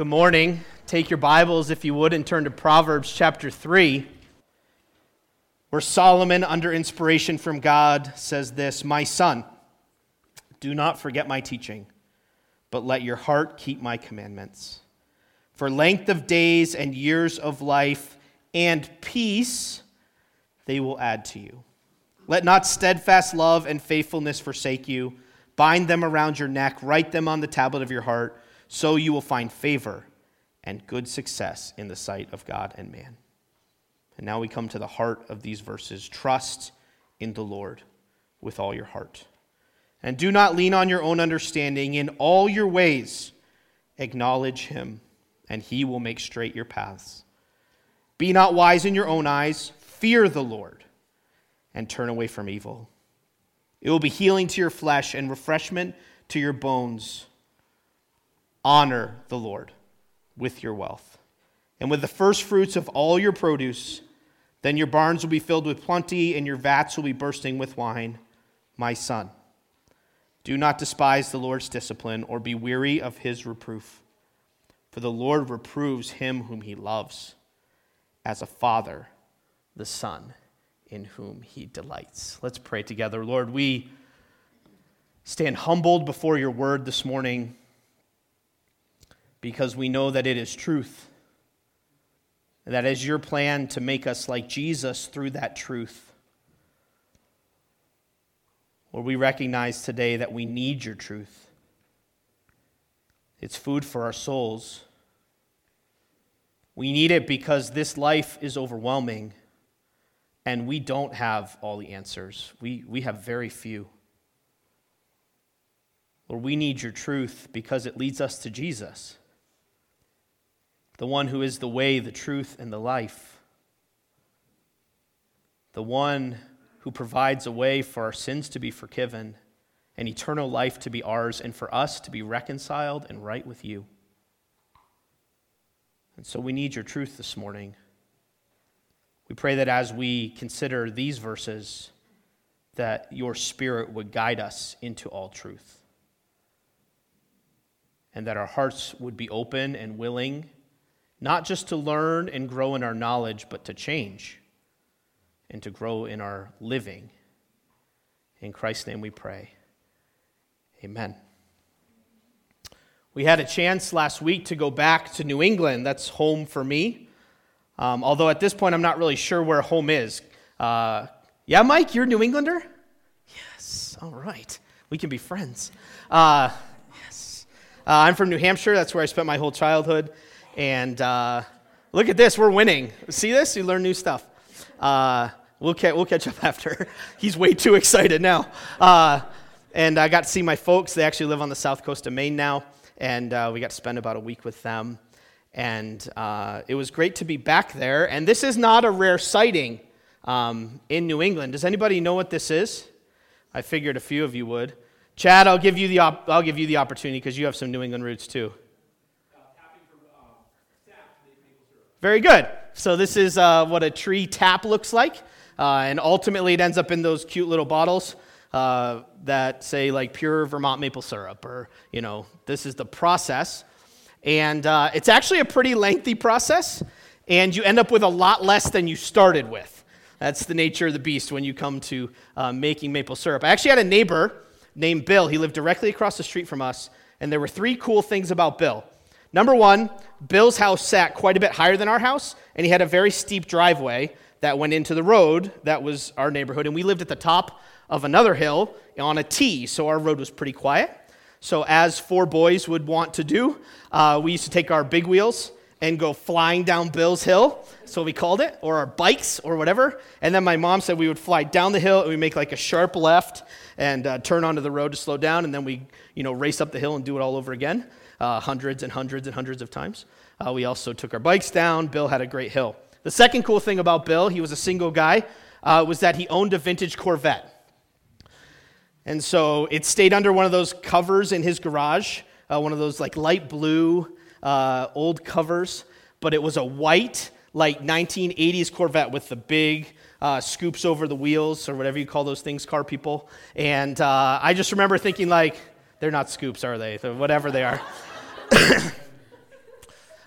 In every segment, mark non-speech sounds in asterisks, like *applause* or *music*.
Good morning. Take your Bibles, if you would, and turn to Proverbs chapter 3, where Solomon, under inspiration from God, says this My son, do not forget my teaching, but let your heart keep my commandments. For length of days and years of life and peace they will add to you. Let not steadfast love and faithfulness forsake you. Bind them around your neck, write them on the tablet of your heart so you will find favor and good success in the sight of God and man. And now we come to the heart of these verses trust in the Lord with all your heart. And do not lean on your own understanding. In all your ways, acknowledge him, and he will make straight your paths. Be not wise in your own eyes, fear the Lord, and turn away from evil. It will be healing to your flesh and refreshment to your bones. Honor the Lord with your wealth and with the first fruits of all your produce. Then your barns will be filled with plenty, and your vats will be bursting with wine. My son, do not despise the Lord's discipline or be weary of his reproof. For the Lord reproves him whom he loves, as a father the son in whom he delights. Let's pray together. Lord, we stand humbled before your word this morning because we know that it is truth. That is your plan to make us like Jesus through that truth. Lord, we recognize today that we need your truth. It's food for our souls. We need it because this life is overwhelming and we don't have all the answers. We, we have very few. Lord, we need your truth because it leads us to Jesus the one who is the way, the truth, and the life, the one who provides a way for our sins to be forgiven and eternal life to be ours, and for us to be reconciled and right with you. And so we need your truth this morning. We pray that as we consider these verses, that your spirit would guide us into all truth. And that our hearts would be open and willing not just to learn and grow in our knowledge, but to change and to grow in our living. In Christ's name we pray. Amen. We had a chance last week to go back to New England. That's home for me. Um, although at this point, I'm not really sure where home is. Uh, yeah, Mike, you're a New Englander? Yes, all right. We can be friends. Uh, yes. Uh, I'm from New Hampshire. That's where I spent my whole childhood. And uh, look at this, we're winning. See this? You learn new stuff. Uh, we'll, ca- we'll catch up *laughs* after. He's way too excited now. Uh, and I got to see my folks. They actually live on the south coast of Maine now. And uh, we got to spend about a week with them. And uh, it was great to be back there. And this is not a rare sighting um, in New England. Does anybody know what this is? I figured a few of you would. Chad, I'll give you the, op- I'll give you the opportunity because you have some New England roots too. Very good. So, this is uh, what a tree tap looks like. Uh, and ultimately, it ends up in those cute little bottles uh, that say, like, pure Vermont maple syrup, or, you know, this is the process. And uh, it's actually a pretty lengthy process, and you end up with a lot less than you started with. That's the nature of the beast when you come to uh, making maple syrup. I actually had a neighbor named Bill. He lived directly across the street from us, and there were three cool things about Bill. Number one, Bill's house sat quite a bit higher than our house, and he had a very steep driveway that went into the road that was our neighborhood. And we lived at the top of another hill on a T, so our road was pretty quiet. So, as four boys would want to do, uh, we used to take our big wheels and go flying down Bill's Hill, so we called it, or our bikes, or whatever. And then my mom said we would fly down the hill and we make like a sharp left and uh, turn onto the road to slow down, and then we, you know, race up the hill and do it all over again uh, hundreds and hundreds and hundreds of times. Uh, we also took our bikes down. Bill had a great hill. The second cool thing about Bill, he was a single guy, uh, was that he owned a vintage Corvette. And so it stayed under one of those covers in his garage, uh, one of those like light blue uh, old covers, but it was a white, like 1980s Corvette with the big uh, scoops over the wheels or whatever you call those things, car people. And uh, I just remember thinking, like, they're not scoops, are they? Whatever they are. *coughs*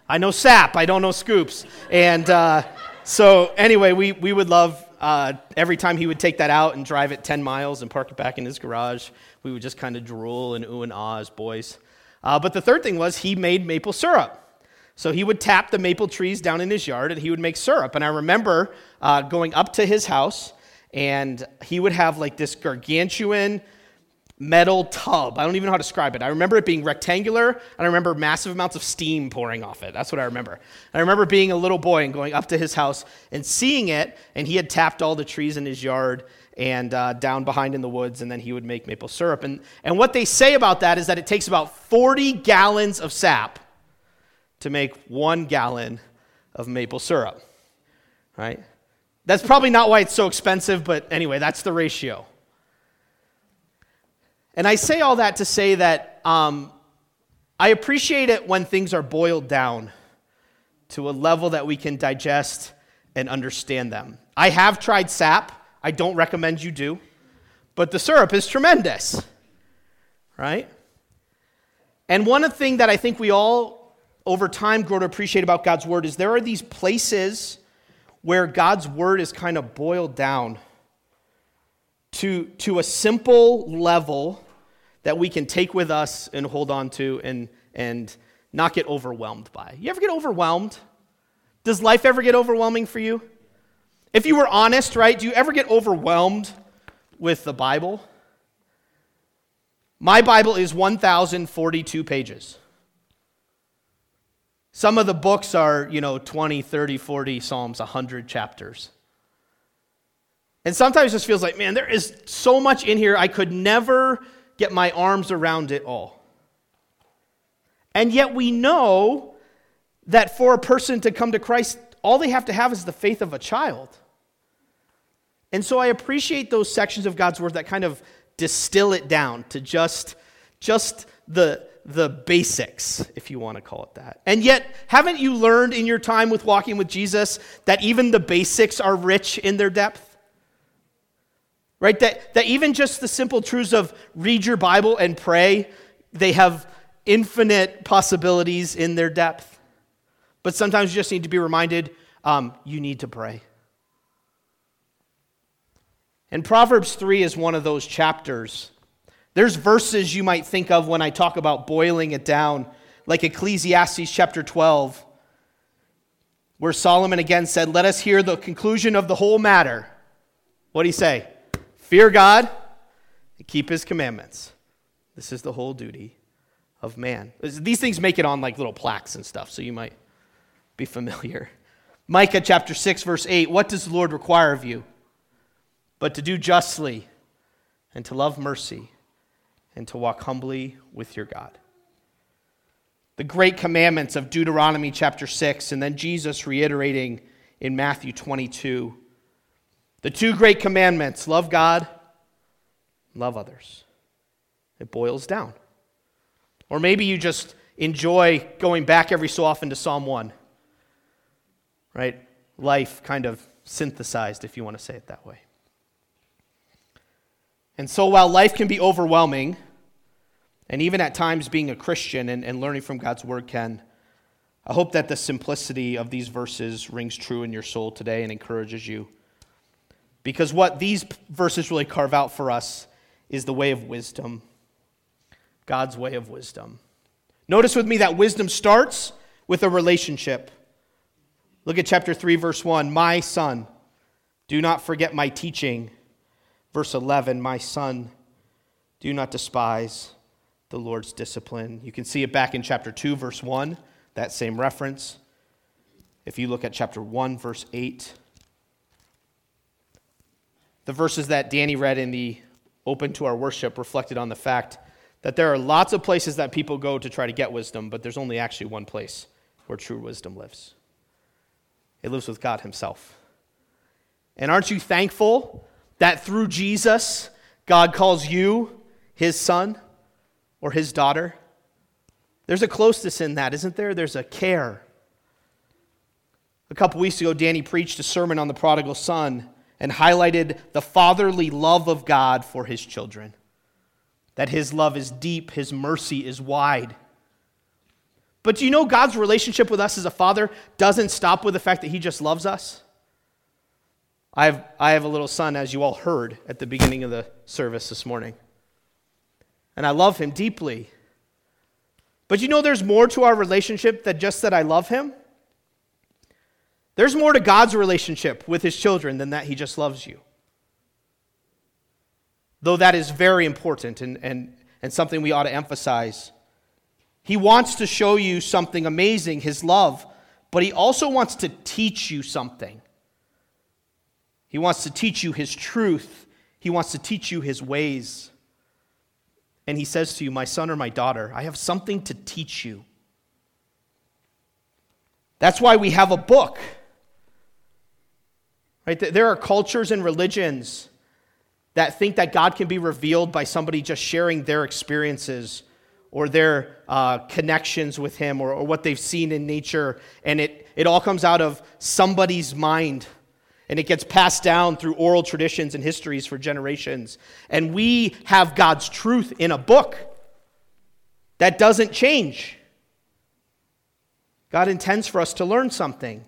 I know sap, I don't know scoops. And uh, so, anyway, we, we would love uh, every time he would take that out and drive it 10 miles and park it back in his garage, we would just kind of drool and ooh and ah as boys. Uh, but the third thing was he made maple syrup. So he would tap the maple trees down in his yard and he would make syrup. And I remember uh, going up to his house and he would have like this gargantuan metal tub. I don't even know how to describe it. I remember it being rectangular, and I remember massive amounts of steam pouring off it. That's what I remember. I remember being a little boy and going up to his house and seeing it, and he had tapped all the trees in his yard and uh, down behind in the woods, and then he would make maple syrup. And, and what they say about that is that it takes about 40 gallons of sap to make one gallon of maple syrup, right? That's probably not why it's so expensive, but anyway, that's the ratio. And I say all that to say that um, I appreciate it when things are boiled down to a level that we can digest and understand them. I have tried sap. I don't recommend you do. But the syrup is tremendous, right? And one thing that I think we all over time grow to appreciate about God's word is there are these places where God's word is kind of boiled down to, to a simple level that we can take with us and hold on to and, and not get overwhelmed by. You ever get overwhelmed? Does life ever get overwhelming for you? If you were honest, right, do you ever get overwhelmed with the Bible? My Bible is 1,042 pages. Some of the books are, you know, 20, 30, 40 Psalms, 100 chapters. And sometimes it just feels like, man, there is so much in here, I could never get my arms around it all. And yet we know that for a person to come to Christ, all they have to have is the faith of a child. And so I appreciate those sections of God's word that kind of distill it down to just, just the, the basics, if you want to call it that. And yet, haven't you learned in your time with walking with Jesus that even the basics are rich in their depth? Right? That, that even just the simple truths of read your Bible and pray, they have infinite possibilities in their depth. But sometimes you just need to be reminded um, you need to pray. And Proverbs 3 is one of those chapters. There's verses you might think of when I talk about boiling it down, like Ecclesiastes chapter 12, where Solomon again said, Let us hear the conclusion of the whole matter. What do he say? Fear God and keep his commandments. This is the whole duty of man. These things make it on like little plaques and stuff, so you might be familiar. Micah chapter 6, verse 8 What does the Lord require of you? But to do justly, and to love mercy, and to walk humbly with your God. The great commandments of Deuteronomy chapter 6, and then Jesus reiterating in Matthew 22 the two great commandments love God, love others. It boils down. Or maybe you just enjoy going back every so often to Psalm 1, right? Life kind of synthesized, if you want to say it that way. And so while life can be overwhelming, and even at times being a Christian and, and learning from God's word can, I hope that the simplicity of these verses rings true in your soul today and encourages you. Because what these verses really carve out for us is the way of wisdom, God's way of wisdom. Notice with me that wisdom starts with a relationship. Look at chapter 3, verse 1. My son, do not forget my teaching. Verse 11, my son, do not despise the Lord's discipline. You can see it back in chapter 2, verse 1, that same reference. If you look at chapter 1, verse 8, the verses that Danny read in the Open to Our Worship reflected on the fact that there are lots of places that people go to try to get wisdom, but there's only actually one place where true wisdom lives. It lives with God Himself. And aren't you thankful that through Jesus, God calls you His son or His daughter? There's a closeness in that, isn't there? There's a care. A couple weeks ago, Danny preached a sermon on the prodigal son and highlighted the fatherly love of God for his children. That his love is deep, his mercy is wide. But do you know God's relationship with us as a father doesn't stop with the fact that he just loves us? I have, I have a little son, as you all heard at the beginning of the service this morning. And I love him deeply. But you know, there's more to our relationship than just that I love him. There's more to God's relationship with his children than that he just loves you. Though that is very important and, and, and something we ought to emphasize. He wants to show you something amazing, his love, but he also wants to teach you something. He wants to teach you his truth, he wants to teach you his ways. And he says to you, My son or my daughter, I have something to teach you. That's why we have a book. Right? There are cultures and religions that think that God can be revealed by somebody just sharing their experiences or their uh, connections with Him or, or what they've seen in nature. And it, it all comes out of somebody's mind and it gets passed down through oral traditions and histories for generations. And we have God's truth in a book that doesn't change. God intends for us to learn something.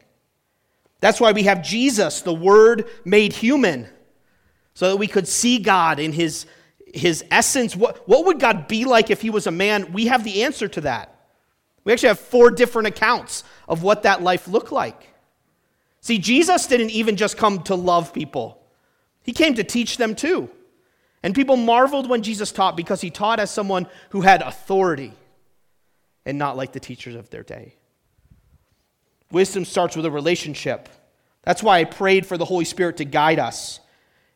That's why we have Jesus, the Word made human, so that we could see God in His, his essence. What, what would God be like if He was a man? We have the answer to that. We actually have four different accounts of what that life looked like. See, Jesus didn't even just come to love people, he came to teach them too. And people marveled when Jesus taught because he taught as someone who had authority and not like the teachers of their day. Wisdom starts with a relationship. That's why I prayed for the Holy Spirit to guide us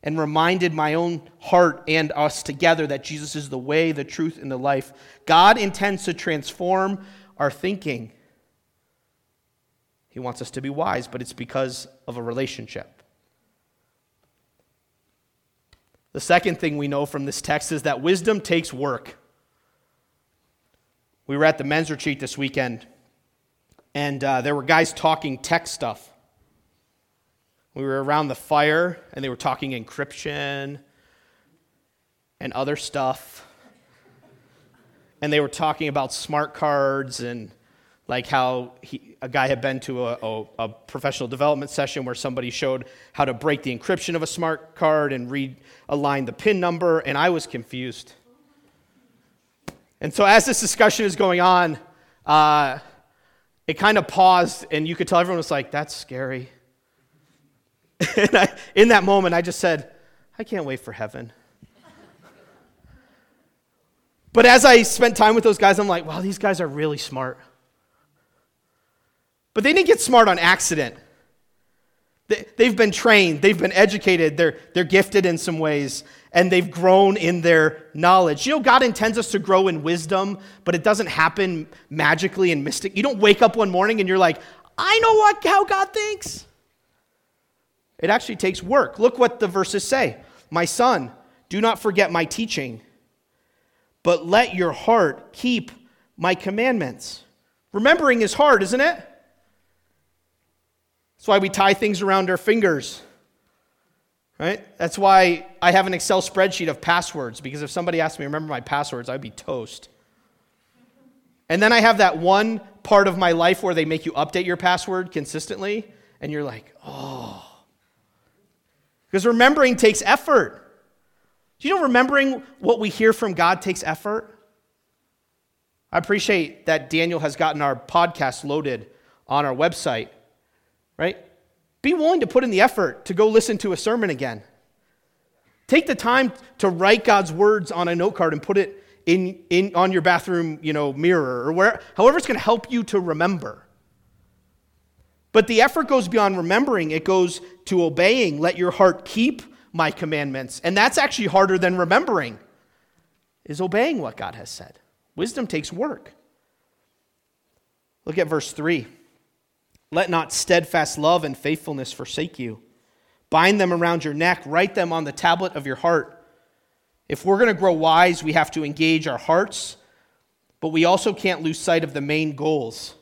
and reminded my own heart and us together that Jesus is the way, the truth, and the life. God intends to transform our thinking. He wants us to be wise, but it's because of a relationship. The second thing we know from this text is that wisdom takes work. We were at the men's retreat this weekend, and uh, there were guys talking tech stuff. We were around the fire, and they were talking encryption and other stuff. And they were talking about smart cards and like how he, a guy had been to a, a, a, professional development session where somebody showed how to break the encryption of a smart card and realign the PIN number, and I was confused. And so, as this discussion is going on, uh, it kind of paused, and you could tell everyone was like, That's scary. *laughs* and I, in that moment, I just said, I can't wait for heaven. but as I spent time with those guys, I'm like, wow, these guys are really smart. But they didn't get smart on accident. They've been trained, they've been educated, they're, they're gifted in some ways, and they've grown in their knowledge. You know, God intends us to grow in wisdom, but it doesn't happen magically and mystic. You don't wake up one morning and you're like, I know what, how God thinks. It actually takes work. Look what the verses say My son, do not forget my teaching, but let your heart keep my commandments. Remembering is hard, isn't it? That's why we tie things around our fingers. Right? That's why I have an Excel spreadsheet of passwords, because if somebody asked me remember my passwords, I'd be toast. And then I have that one part of my life where they make you update your password consistently, and you're like, oh. Because remembering takes effort. Do you know remembering what we hear from God takes effort? I appreciate that Daniel has gotten our podcast loaded on our website right? Be willing to put in the effort to go listen to a sermon again. Take the time to write God's words on a note card and put it in, in on your bathroom, you know, mirror or where, however it's going to help you to remember. But the effort goes beyond remembering, it goes to obeying. Let your heart keep my commandments. And that's actually harder than remembering, is obeying what God has said. Wisdom takes work. Look at verse 3. Let not steadfast love and faithfulness forsake you. Bind them around your neck, write them on the tablet of your heart. If we're going to grow wise, we have to engage our hearts, but we also can't lose sight of the main goals.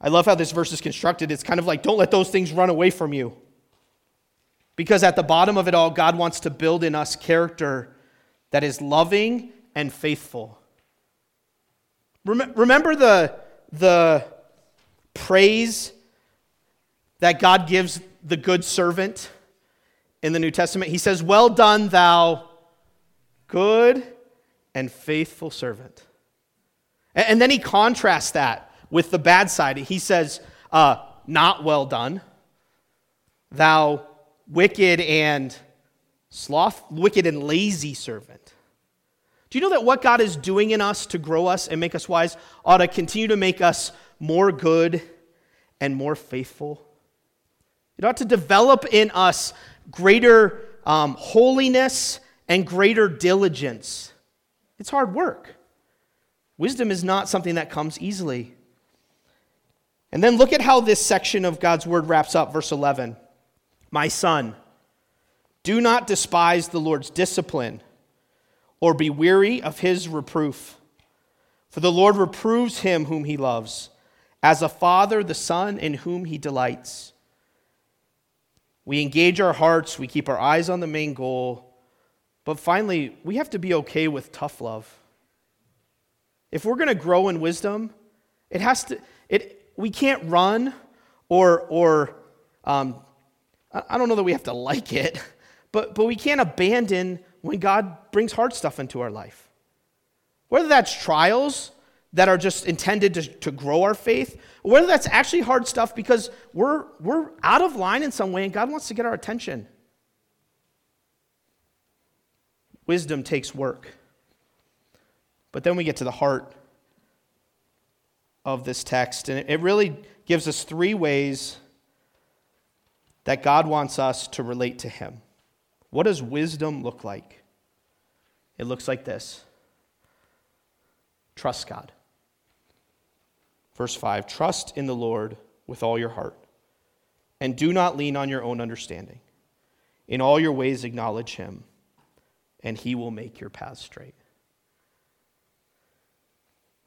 I love how this verse is constructed. It's kind of like, don't let those things run away from you. Because at the bottom of it all, God wants to build in us character that is loving and faithful. Remember the, the praise that God gives the good servant in the New Testament? He says, Well done, thou good and faithful servant. And then he contrasts that with the bad side. He says, uh, Not well done, thou wicked and sloth, wicked and lazy servant. Do you know that what God is doing in us to grow us and make us wise ought to continue to make us more good and more faithful? It ought to develop in us greater um, holiness and greater diligence. It's hard work. Wisdom is not something that comes easily. And then look at how this section of God's word wraps up, verse 11. My son, do not despise the Lord's discipline or be weary of his reproof. For the Lord reproves him whom he loves, as a father the son in whom he delights. We engage our hearts, we keep our eyes on the main goal, but finally, we have to be okay with tough love. If we're going to grow in wisdom, it has to, it, we can't run or, or um, I don't know that we have to like it, but, but we can't abandon when God brings hard stuff into our life. Whether that's trials that are just intended to, to grow our faith, whether that's actually hard stuff because we're, we're out of line in some way and God wants to get our attention. Wisdom takes work. But then we get to the heart of this text, and it really gives us three ways that God wants us to relate to Him. What does wisdom look like? It looks like this trust God. Verse 5 Trust in the Lord with all your heart, and do not lean on your own understanding. In all your ways, acknowledge Him, and He will make your paths straight.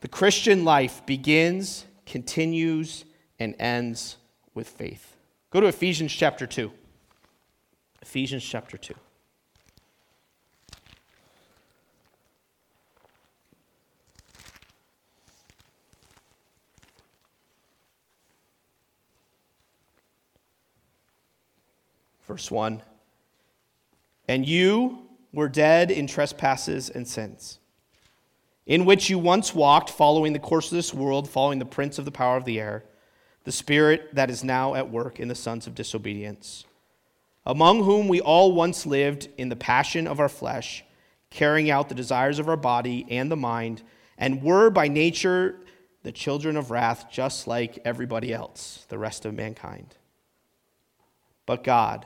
The Christian life begins, continues, and ends with faith. Go to Ephesians chapter 2. Ephesians chapter 2. Verse 1 And you were dead in trespasses and sins, in which you once walked, following the course of this world, following the prince of the power of the air, the spirit that is now at work in the sons of disobedience among whom we all once lived in the passion of our flesh, carrying out the desires of our body and the mind, and were by nature the children of wrath, just like everybody else, the rest of mankind. But God,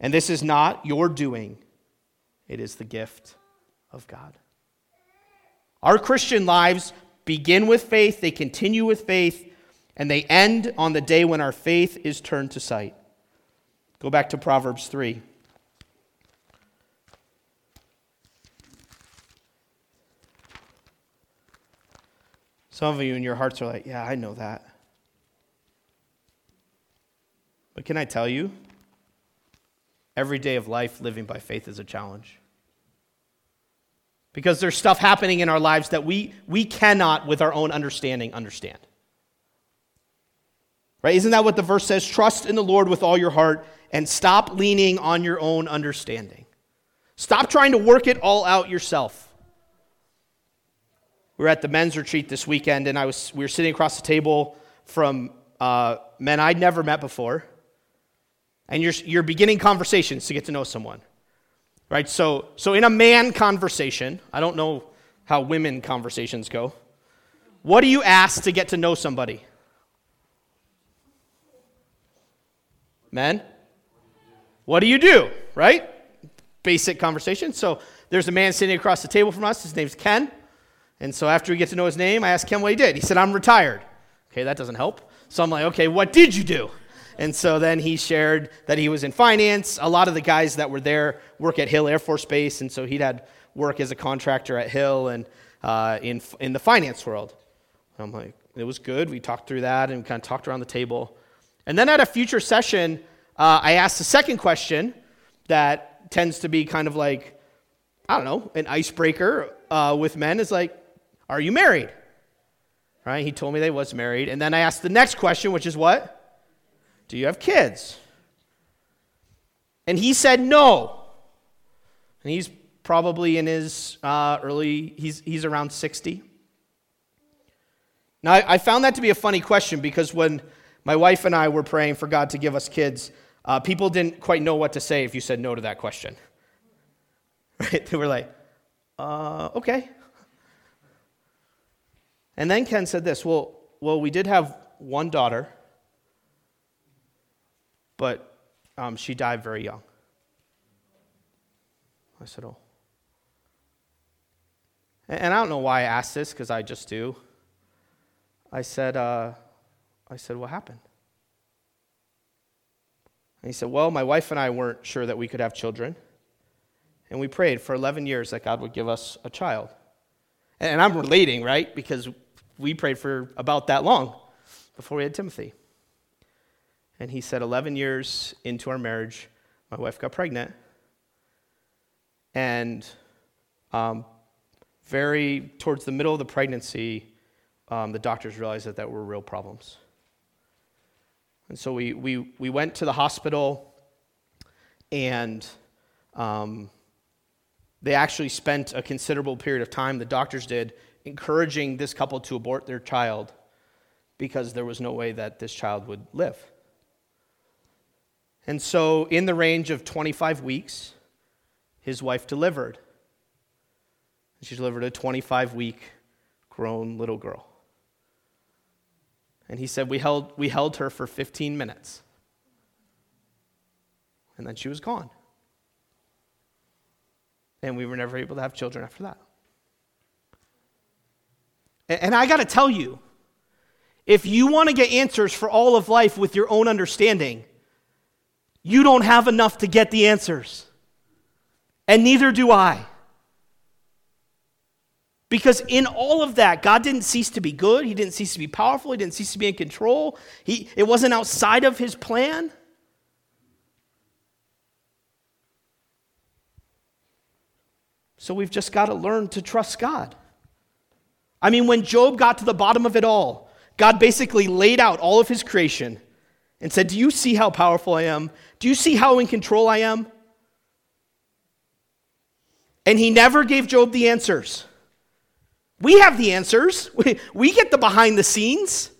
And this is not your doing, it is the gift of God. Our Christian lives begin with faith, they continue with faith, and they end on the day when our faith is turned to sight. Go back to Proverbs 3. Some of you in your hearts are like, yeah, I know that. But can I tell you? Every day of life, living by faith is a challenge. Because there's stuff happening in our lives that we, we cannot, with our own understanding, understand. Right? Isn't that what the verse says? Trust in the Lord with all your heart and stop leaning on your own understanding. Stop trying to work it all out yourself. We were at the men's retreat this weekend, and I was, we were sitting across the table from uh, men I'd never met before. And you're, you're beginning conversations to get to know someone. Right? So, so, in a man conversation, I don't know how women conversations go. What do you ask to get to know somebody? Men, what do you do? Right? Basic conversation. So there's a man sitting across the table from us. His name's Ken. And so after we get to know his name, I asked Ken what he did. He said, I'm retired. Okay, that doesn't help. So I'm like, okay, what did you do? And so then he shared that he was in finance. A lot of the guys that were there work at Hill Air Force Base, and so he'd had work as a contractor at Hill and uh, in, in the finance world. I'm like, it was good. We talked through that and kind of talked around the table. And then at a future session, uh, I asked the second question that tends to be kind of like, I don't know, an icebreaker uh, with men is like, are you married? Right? He told me they was married. And then I asked the next question, which is what? Do you have kids? And he said no. And he's probably in his uh, early, he's, he's around 60. Now, I, found that to be a funny question because when my wife and I were praying for God to give us kids, uh, people didn't quite know what to say if you said no to that question. *laughs* Right? They were like, uh, okay. And then Ken said this well, well, we did have one daughter, but um, she died very young. I said, oh. And I don't know why I asked this, because I just do. I said, uh, I said, what happened? And he said, well, my wife and I weren't sure that we could have children. And we prayed for 11 years that God would give us a child. And I'm relating, right? Because we prayed for about that long before we had Timothy. And he said, 11 years into our marriage, my wife got pregnant. And um, very towards the middle of the pregnancy, um, the doctors realized that there were real problems. And so we, we, we went to the hospital, and um, they actually spent a considerable period of time, the doctors did, encouraging this couple to abort their child because there was no way that this child would live. And so, in the range of 25 weeks, his wife delivered. She delivered a 25 week grown little girl. And he said, we held, we held her for 15 minutes. And then she was gone. And we were never able to have children after that. And, and I got to tell you, if you want to get answers for all of life with your own understanding, you don't have enough to get the answers. And neither do I. Because in all of that, God didn't cease to be good. He didn't cease to be powerful. He didn't cease to be in control. He, it wasn't outside of his plan. So we've just got to learn to trust God. I mean, when Job got to the bottom of it all, God basically laid out all of his creation and said, Do you see how powerful I am? Do you see how in control I am? And he never gave Job the answers. We have the answers, *laughs* we, we get the behind the scenes.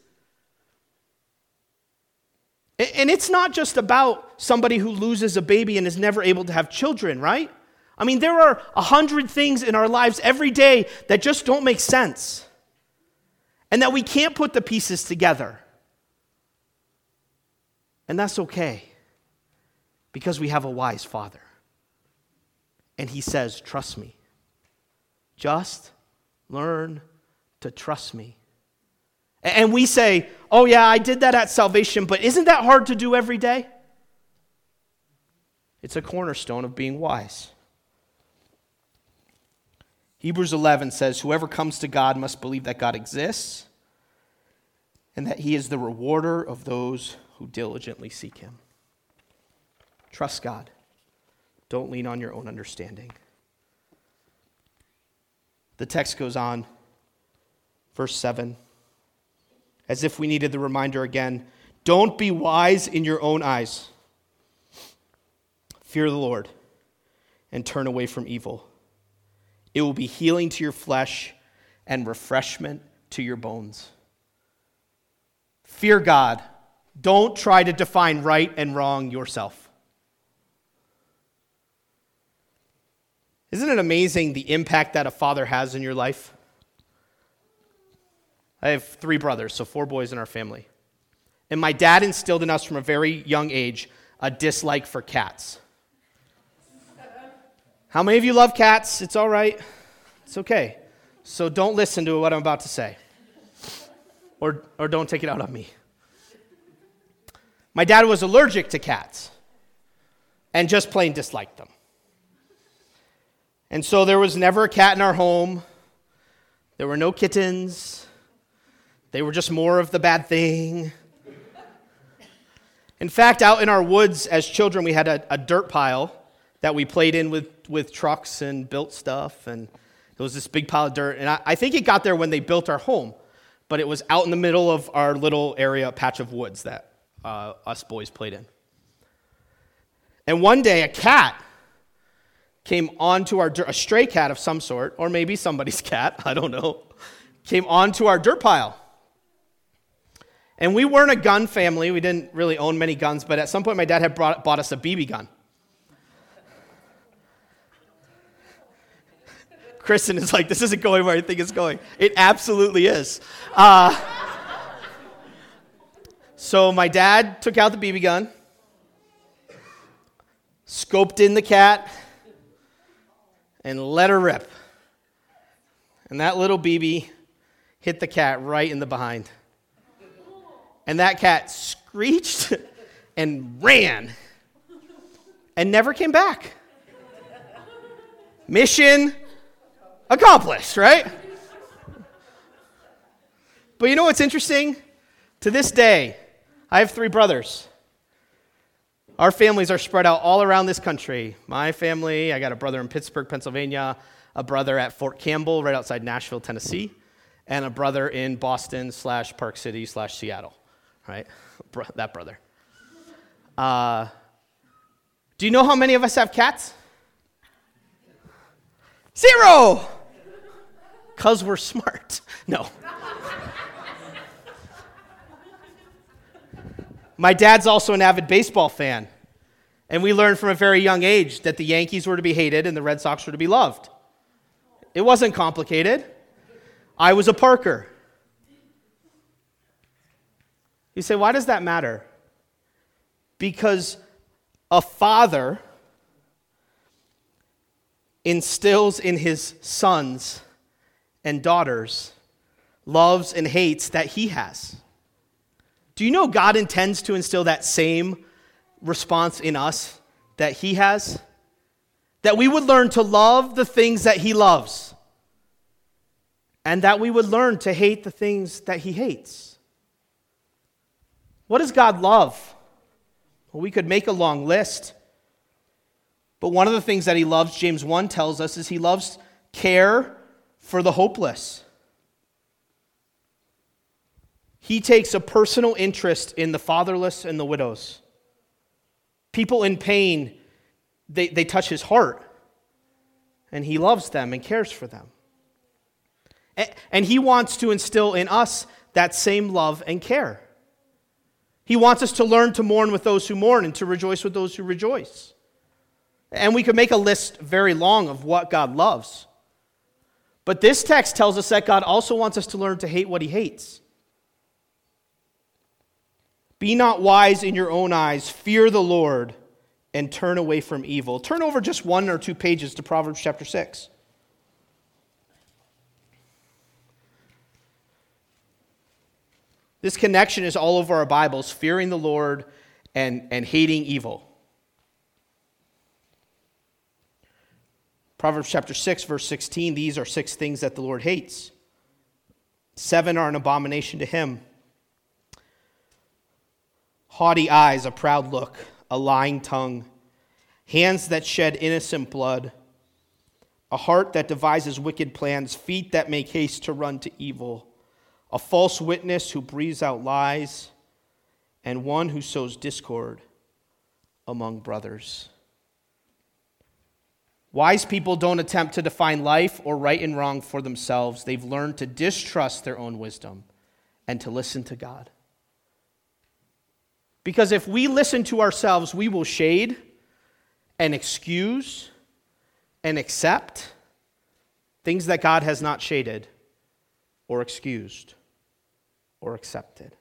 And it's not just about somebody who loses a baby and is never able to have children, right? I mean, there are a hundred things in our lives every day that just don't make sense and that we can't put the pieces together. And that's okay because we have a wise father. And he says, Trust me. Just Learn to trust me. And we say, oh, yeah, I did that at salvation, but isn't that hard to do every day? It's a cornerstone of being wise. Hebrews 11 says, Whoever comes to God must believe that God exists and that he is the rewarder of those who diligently seek him. Trust God. Don't lean on your own understanding. The text goes on, verse 7, as if we needed the reminder again don't be wise in your own eyes. Fear the Lord and turn away from evil. It will be healing to your flesh and refreshment to your bones. Fear God. Don't try to define right and wrong yourself. Isn't it amazing the impact that a father has in your life? I have three brothers, so four boys in our family. And my dad instilled in us from a very young age a dislike for cats. How many of you love cats? It's all right. It's okay. So don't listen to what I'm about to say, or, or don't take it out on me. My dad was allergic to cats and just plain disliked them. And so there was never a cat in our home. There were no kittens. They were just more of the bad thing. In fact, out in our woods as children, we had a, a dirt pile that we played in with, with trucks and built stuff. And it was this big pile of dirt. And I, I think it got there when they built our home, but it was out in the middle of our little area, patch of woods that uh, us boys played in. And one day, a cat came onto our a stray cat of some sort, or maybe somebody's *laughs* cat, I don't know, came onto our dirt pile. And we weren't a gun family. We didn't really own many guns, but at some point, my dad had brought, bought us a BB gun. Kristen is like, this isn't going where I think it's going. It absolutely is. Uh, so my dad took out the BB gun, scoped in the cat, and let her rip. And that little BB hit the cat right in the behind. And that cat screeched *laughs* and ran and never came back. Mission accomplished, right? But you know what's interesting? To this day, I have three brothers. Our families are spread out all around this country. My family, I got a brother in Pittsburgh, Pennsylvania, a brother at Fort Campbell, right outside Nashville, Tennessee, and a brother in Boston slash Park City slash Seattle, right? that brother. Uh, do you know how many of us have cats? Zero! Because we're smart. *laughs* No. My dad's also an avid baseball fan. And we learned from a very young age that the Yankees were to be hated and the Red Sox were to be loved. It wasn't complicated. I was a Parker. You say, why does that matter? Because a father instills in his sons and daughters loves and hates that he has. Do you know God intends to instill that same response in us that He has? That we would learn to love the things that He loves, and that we would learn to hate the things that He hates. What does God love? Well, we could make a long list. But one of the things that He loves, James 1 tells us, is He loves care for the hopeless. He takes a personal interest in the fatherless and the widows. People in pain, they, they touch his heart, and he loves them and cares for them. And he wants to instill in us that same love and care. He wants us to learn to mourn with those who mourn and to rejoice with those who rejoice. And we could make a list very long of what God loves. But this text tells us that God also wants us to learn to hate what he hates. Be not wise in your own eyes. Fear the Lord and turn away from evil. Turn over just one or two pages to Proverbs chapter 6. This connection is all over our Bibles fearing the Lord and, and hating evil. Proverbs chapter 6, verse 16 these are six things that the Lord hates. Seven are an abomination to him haughty eyes, a proud look, a lying tongue, hands that shed innocent blood, a heart that devises wicked plans, feet that make haste to run to evil, a false witness who breathes out lies, and one who sows discord among brothers. Wise people don't attempt to define life or right and wrong for themselves. They've learned to distrust their own wisdom and to listen to God. Because if we listen to ourselves, we will shade and excuse and accept things that God has not shaded or excused or accepted.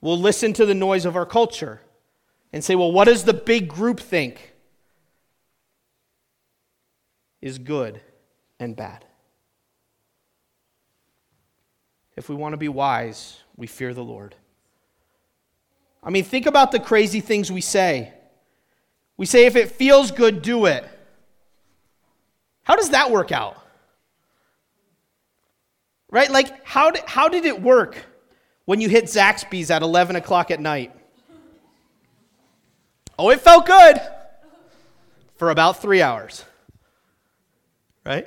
We'll listen to the noise of our culture and say, well, what does the big group think is good and bad? if we want to be wise, we fear the Lord. I mean, think about the crazy things we say. We say, if it feels good, do it. How does that work out? Right? Like, how did, how did it work when you hit Zaxby's at 11 o'clock at night? Oh, it felt good for about three hours. Right?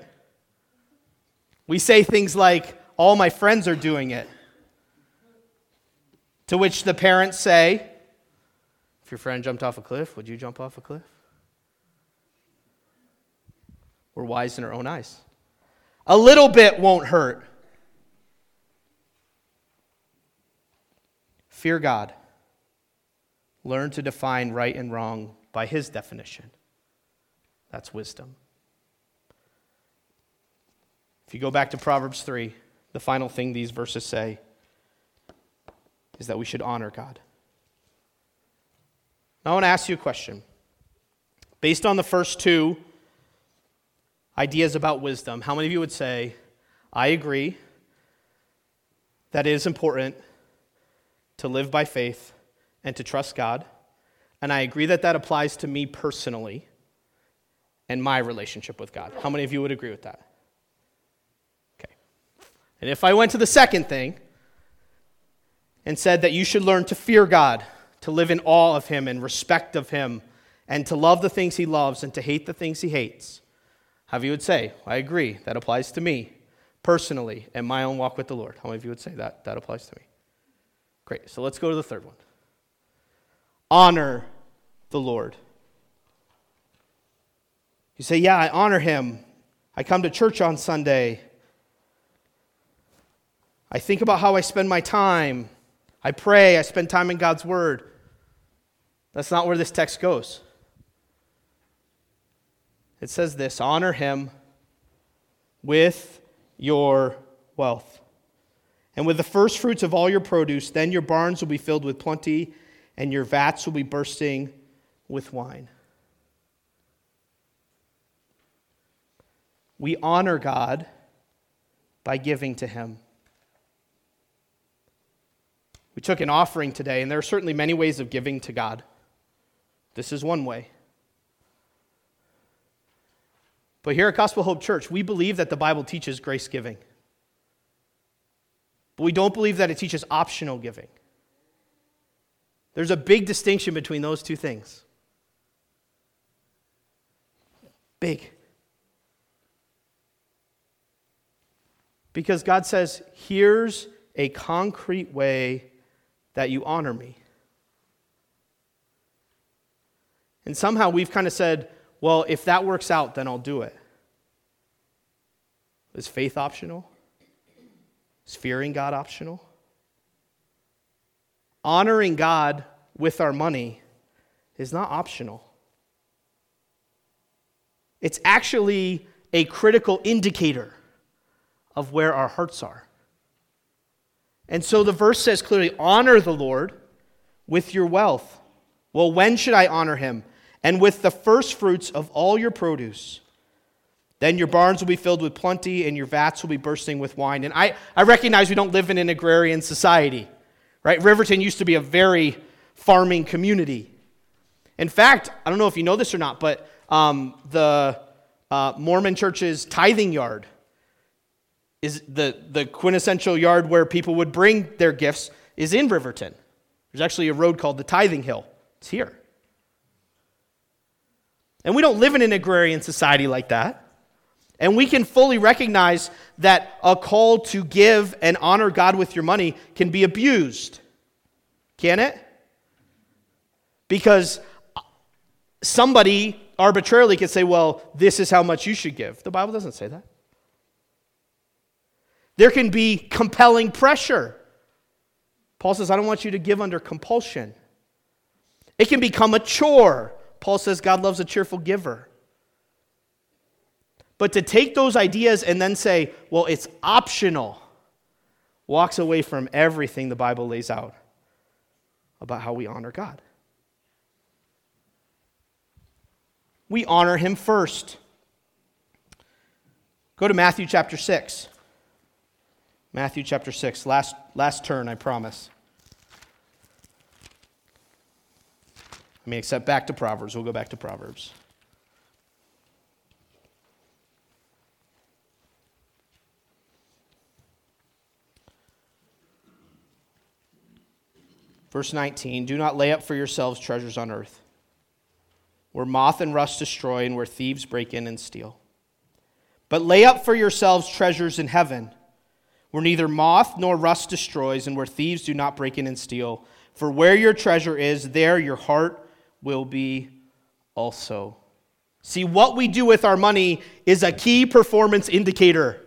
We say things like, all my friends are doing it. To which the parents say, if your friend jumped off a cliff, would you jump off a cliff? We're wise in our own eyes. A little bit won't hurt. Fear God. Learn to define right and wrong by His definition. That's wisdom. If you go back to Proverbs 3, the final thing these verses say is that we should honor God. Now, I want to ask you a question. Based on the first two ideas about wisdom, how many of you would say, I agree that it is important to live by faith and to trust God? And I agree that that applies to me personally and my relationship with God. How many of you would agree with that? Okay. And if I went to the second thing and said that you should learn to fear God, to live in awe of Him and respect of Him, and to love the things He loves and to hate the things He hates, how you would say, I agree, that applies to me personally and my own walk with the Lord? How many of you would say that? That applies to me. Great. So let's go to the third one honor the Lord. You say, Yeah, I honor him. I come to church on Sunday. I think about how I spend my time. I pray. I spend time in God's Word. That's not where this text goes. It says this honor him with your wealth. And with the first fruits of all your produce, then your barns will be filled with plenty, and your vats will be bursting with wine. We honor God by giving to Him. We took an offering today, and there are certainly many ways of giving to God. This is one way. But here at Gospel Hope Church, we believe that the Bible teaches grace giving. But we don't believe that it teaches optional giving. There's a big distinction between those two things. Big. Because God says, here's a concrete way that you honor me. And somehow we've kind of said, well, if that works out, then I'll do it. Is faith optional? Is fearing God optional? Honoring God with our money is not optional. It's actually a critical indicator of where our hearts are. And so the verse says clearly honor the Lord with your wealth. Well, when should I honor him? And with the first fruits of all your produce. Then your barns will be filled with plenty, and your vats will be bursting with wine. And I, I recognize we don't live in an agrarian society, right? Riverton used to be a very farming community. In fact, I don't know if you know this or not, but um, the uh, Mormon church's tithing yard is the, the quintessential yard where people would bring their gifts is in Riverton. There's actually a road called the Tithing Hill. It's here. And we don't live in an agrarian society like that. And we can fully recognize that a call to give and honor God with your money can be abused. Can it? Because somebody arbitrarily could say, well, this is how much you should give. The Bible doesn't say that. There can be compelling pressure. Paul says, I don't want you to give under compulsion. It can become a chore. Paul says God loves a cheerful giver. But to take those ideas and then say, well, it's optional, walks away from everything the Bible lays out about how we honor God. We honor Him first. Go to Matthew chapter 6. Matthew chapter 6, last, last turn, I promise. I mean, except back to Proverbs. We'll go back to Proverbs. Verse 19 Do not lay up for yourselves treasures on earth, where moth and rust destroy and where thieves break in and steal. But lay up for yourselves treasures in heaven, where neither moth nor rust destroys and where thieves do not break in and steal. For where your treasure is, there your heart will be also. See, what we do with our money is a key performance indicator.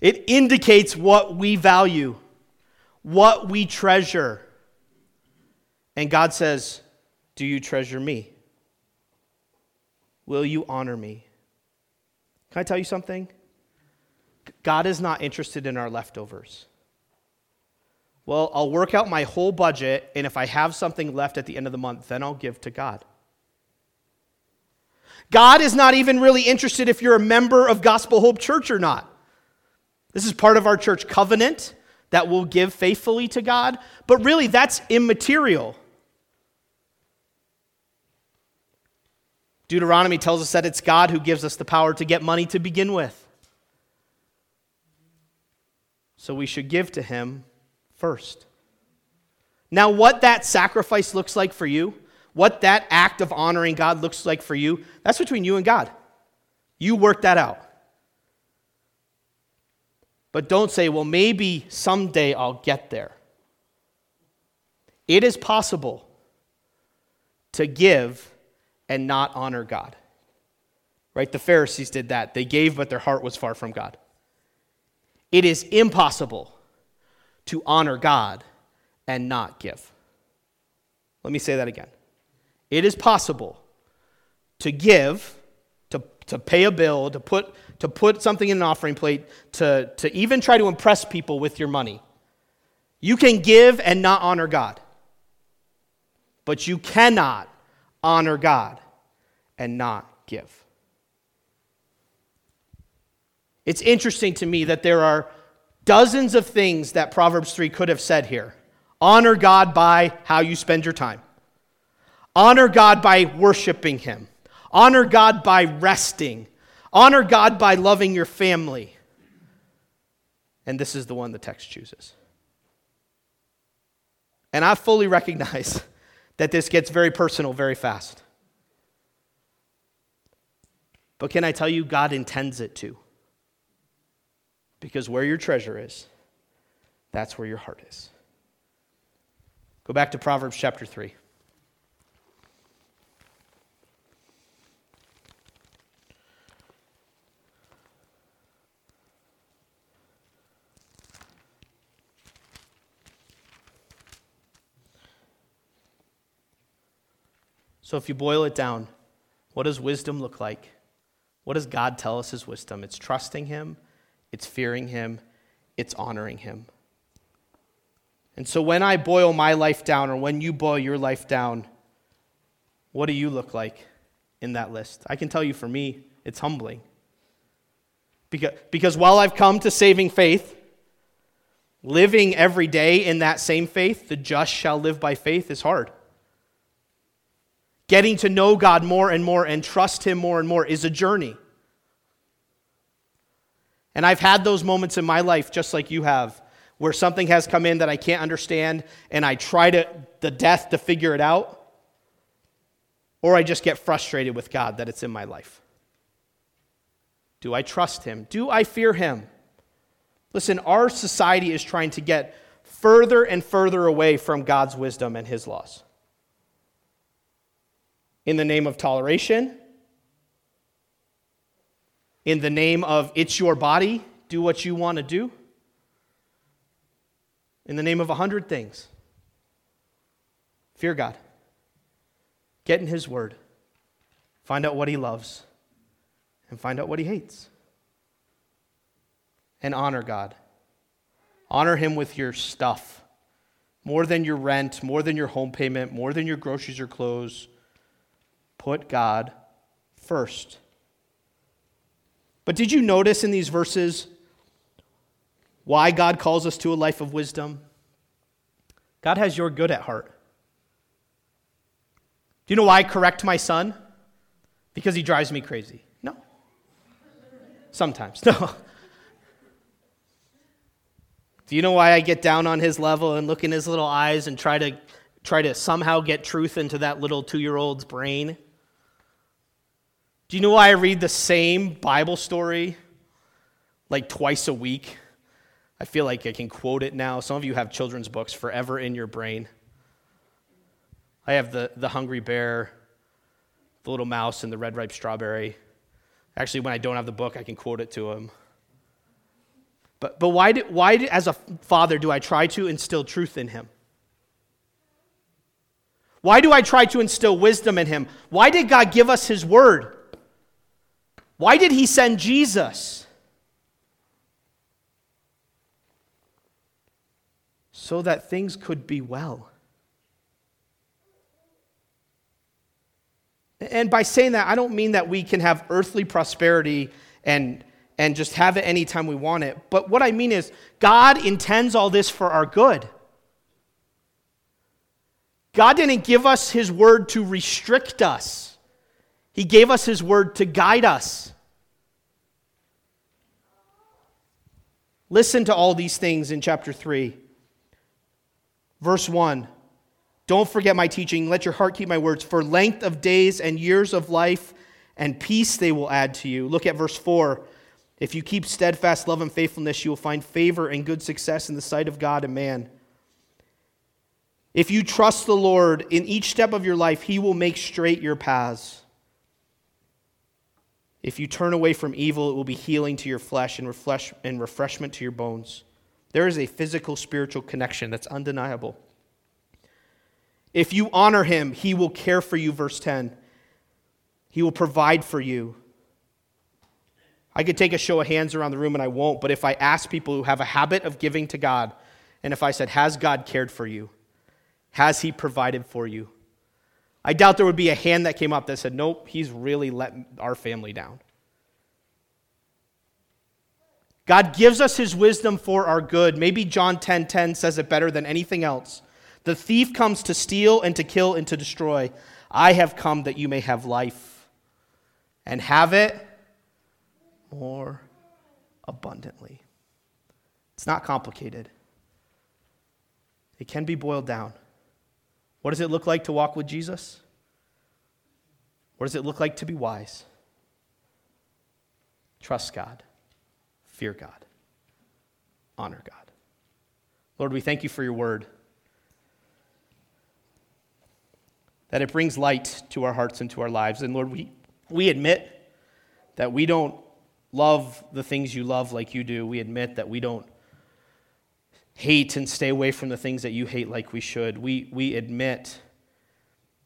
It indicates what we value what we treasure. And God says, Do you treasure me? Will you honor me? Can I tell you something? God is not interested in our leftovers. Well, I'll work out my whole budget, and if I have something left at the end of the month, then I'll give to God. God is not even really interested if you're a member of Gospel Hope Church or not. This is part of our church covenant that we'll give faithfully to God, but really that's immaterial. Deuteronomy tells us that it's God who gives us the power to get money to begin with. So we should give to Him first. Now, what that sacrifice looks like for you, what that act of honoring God looks like for you, that's between you and God. You work that out. But don't say, well, maybe someday I'll get there. It is possible to give and not honor God. Right? The Pharisees did that. They gave, but their heart was far from God. It is impossible to honor God and not give. Let me say that again. It is possible to give, to, to pay a bill, to put to put something in an offering plate, to, to even try to impress people with your money. You can give and not honor God. But you cannot honor God and not give. It's interesting to me that there are dozens of things that Proverbs 3 could have said here. Honor God by how you spend your time. Honor God by worshiping Him. Honor God by resting. Honor God by loving your family. And this is the one the text chooses. And I fully recognize *laughs* that this gets very personal very fast. But can I tell you, God intends it to? Because where your treasure is, that's where your heart is. Go back to Proverbs chapter 3. So, if you boil it down, what does wisdom look like? What does God tell us is wisdom? It's trusting Him, it's fearing Him, it's honoring Him. And so, when I boil my life down, or when you boil your life down, what do you look like in that list? I can tell you for me, it's humbling. Because, because while I've come to saving faith, living every day in that same faith, the just shall live by faith, is hard. Getting to know God more and more and trust Him more and more is a journey. And I've had those moments in my life, just like you have, where something has come in that I can't understand and I try to the death to figure it out, or I just get frustrated with God that it's in my life. Do I trust Him? Do I fear Him? Listen, our society is trying to get further and further away from God's wisdom and His laws in the name of toleration, in the name of it's your body, do what you want to do, in the name of a hundred things. Fear God. Get in His Word. Find out what He loves and find out what He hates. And honor God. Honor Him with your stuff more than your rent, more than your home payment, more than your groceries or clothes Put God first. But did you notice in these verses why God calls us to a life of wisdom. God has your good at heart. Do you know why I correct my son? Because he drives me crazy. No. Sometimes. *laughs* No. Do you know why I get down on his level and look in his little eyes and try to try to somehow get truth into that little 2-year-old's brain? Do you know why I read the same Bible story like twice a week? I feel like I can quote it now. Some of you have children's books forever in your brain. I have the, the Hungry Bear, the Little Mouse, and the Red Ripe Strawberry. Actually, when I don't have the book, I can quote it to him. But, but why, why as a father, do I try to instill truth in him? Why do I try to instill wisdom in him? Why did God give us his word? Why did he send Jesus? So that things could be well. And by saying that, I don't mean that we can have earthly prosperity and, and just have it anytime we want it. But what I mean is, God intends all this for our good. God didn't give us His word to restrict us, He gave us His word to guide us. Listen to all these things in chapter 3. Verse 1 don't forget my teaching. Let your heart keep my words. For length of days and years of life and peace they will add to you. Look at verse 4. If you keep steadfast love and faithfulness, you will find favor and good success in the sight of God and man. If you trust the Lord in each step of your life, he will make straight your paths. If you turn away from evil, it will be healing to your flesh and, refresh- and refreshment to your bones. There is a physical spiritual connection that's undeniable. If you honor him, he will care for you, verse 10. He will provide for you. I could take a show of hands around the room and I won't, but if I ask people who have a habit of giving to God, and if I said, Has God cared for you? Has he provided for you? I doubt there would be a hand that came up that said, Nope, he's really let our family down. God gives us his wisdom for our good. Maybe John 10:10 10, 10 says it better than anything else. The thief comes to steal and to kill and to destroy. I have come that you may have life and have it more abundantly. It's not complicated, it can be boiled down. What does it look like to walk with Jesus? What does it look like to be wise? Trust God, fear God, honor God. Lord, we thank you for your word. that it brings light to our hearts and to our lives. And Lord, we, we admit that we don't love the things you love like you do. We admit that we don't hate and stay away from the things that you hate like we should. We, we admit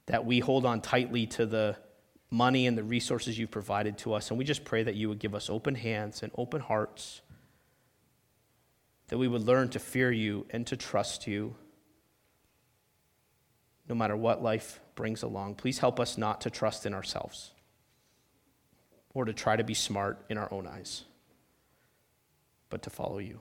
that we hold on tightly to the money and the resources you've provided to us. And we just pray that you would give us open hands and open hearts, that we would learn to fear you and to trust you no matter what life brings along. Please help us not to trust in ourselves or to try to be smart in our own eyes, but to follow you.